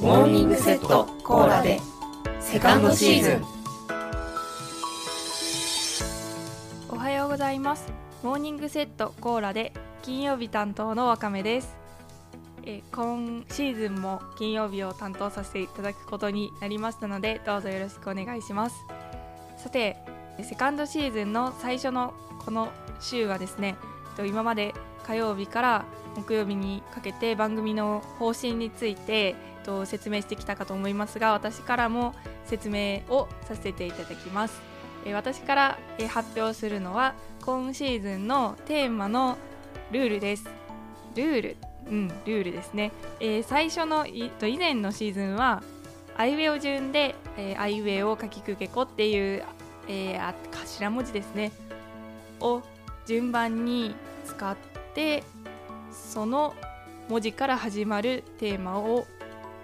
モーニングセットコーラで。セカンドシーズン。おはようございます。モーニングセットコーラで。金曜日担当のわかめです。え今シーズンも金曜日を担当させていただくことになりましたのでどうぞよろしくお願いします。さてセカンドシーズンの最初のこの週はですね今まで火曜日から木曜日にかけて番組の方針について説明してきたかと思いますが私からも説明をさせていただきます。私から発表するのは今シーズンのテーマのルールです。ルール？うんルールですね、えー、最初の以前のシーズンはアイウェイを順で、えー、アイウェイを書きくけこっていう、えー、頭文字ですね。を順番に使ってその文字から始まるテーマを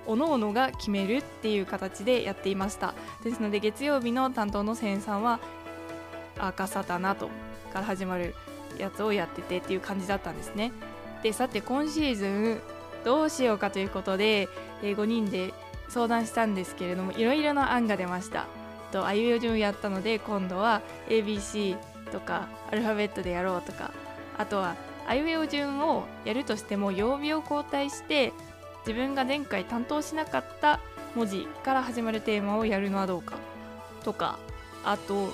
各々が決めるっていう形でやっていました。ですので月曜日の担当のセンさんは赤サタナとから始まるやつをやっててっていう感じだったんですね。でさて今シーズンどうしようかということで、え5人で相談したんですけれどもいろいろな案が出ました。とあいうえお順やったので今度は ABC とかアルファベットでやろうとかあとはあいうえお順をやるとしても曜日を交代して自分が前回担当しなかった文字から始まるテーマをやるのはどうかとかあと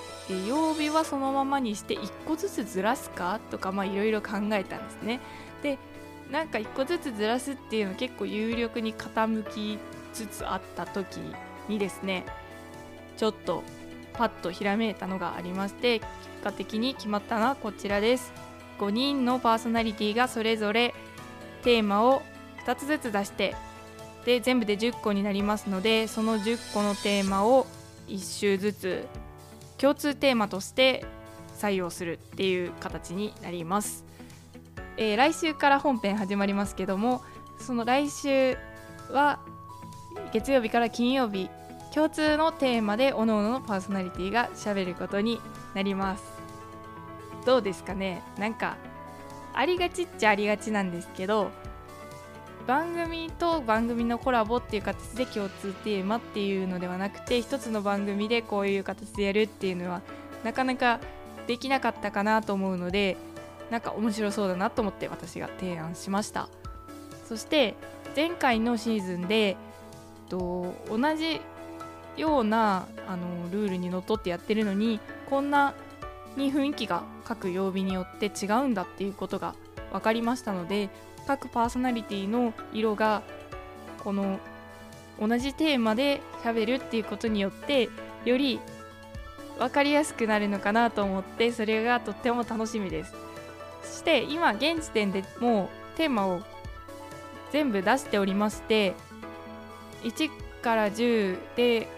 曜日はそのままにして1個ずつずらすかとかいろいろ考えたんですね。でなんか1個ずつずらすっていうの結構有力に傾きつつあった時にですねちょっとパッとひらめいたのがありまして結果的に決まったのはこちらです。5人のパーソナリティがそれぞれテーマを2つずつ出してで全部で10個になりますのでその10個のテーマを1周ずつ共通テーマとして採用するっていう形になります、えー、来週から本編始まりますけどもその来週は月曜日から金曜日共通のテーマで各々のパーソナリティがしゃべることになります。どうですかね？なんかありがちっちゃありがちなんですけど番組と番組のコラボっていう形で共通テーマっていうのではなくて一つの番組でこういう形でやるっていうのはなかなかできなかったかなと思うのでなんか面白そうだなと思って私が提案しました。そして前回のシーズンでと同じようなあのルールにのっとってやってるのにこんなに雰囲気が各曜日によって違うんだっていうことが分かりましたので各パーソナリティの色がこの同じテーマで喋るっていうことによってより分かりやすくなるのかなと思ってそれがとっても楽しみです。そして今現時点でもうテーマを全部出しておりまして1から10で、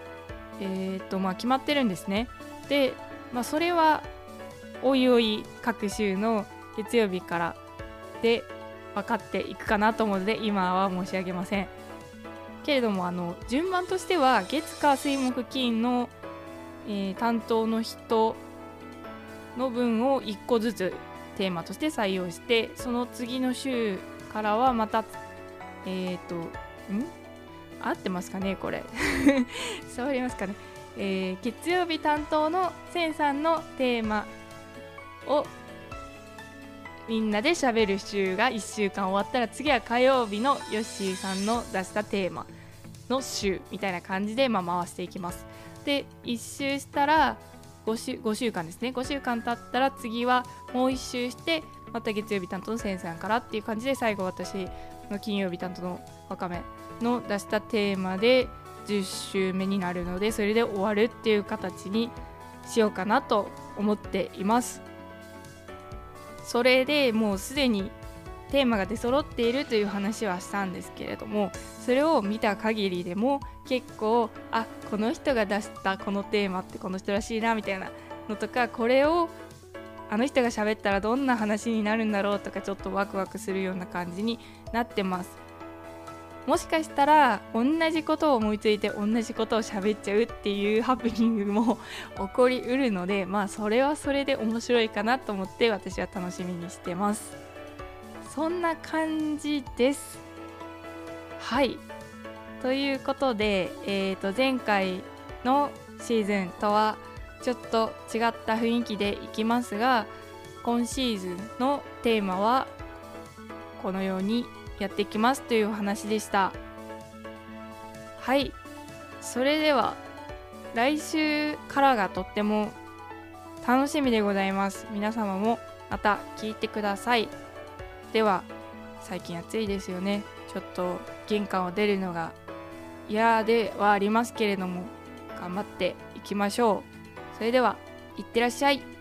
えーとまあ、決まってるんですね。で、まあ、それはおいおい各週の月曜日からで分かっていくかなと思うので今は申し上げません。けれどもあの順番としては月火水木金の、えー、担当の人の分を1個ずつテーマとして採用してその次の週からはまたえっ、ー、とん？合ってますかね？これ触りますかね、えー、月曜日担当のセンさんのテーマをみんなでしゃべる週が1週間終わったら次は火曜日のヨッシーさんの出したテーマの週みたいな感じでま回していきます。で1周したら 5, 週5週間ですね。5週間経ったら次はもう1周してまた月曜日担当の先生からっていう感じで最後私の金曜日担当のわかめの出したテーマで10週目になるのでそれで終わるっていう形にしようかなと思っています。それでもうすでにテーマが出揃っているという話はしたんですけれどもそれを見た限りでも結構あこの人が出したこのテーマってこの人らしいなみたいなのとかこれをあの人が喋ったらどんな話になるんだろうとかちょっとワクワクするような感じになってます。もしかしたら同じことを思いついて同じことを喋っちゃうっていうハプニングも 起こりうるのでまあそれはそれで面白いかなと思って私は楽しみにしてます。そんな感じです。はい。ということで、えー、と前回のシーズンとはちょっと違った雰囲気でいきますが今シーズンのテーマはこのようにやっていきますというお話でした。はい。それでは来週からがとっても楽しみでございます。皆様もまた聞いてください。では最近暑いですよね。ちょっと玄関を出るのが嫌ではありますけれども頑張っていきましょう。それではいってらっしゃい。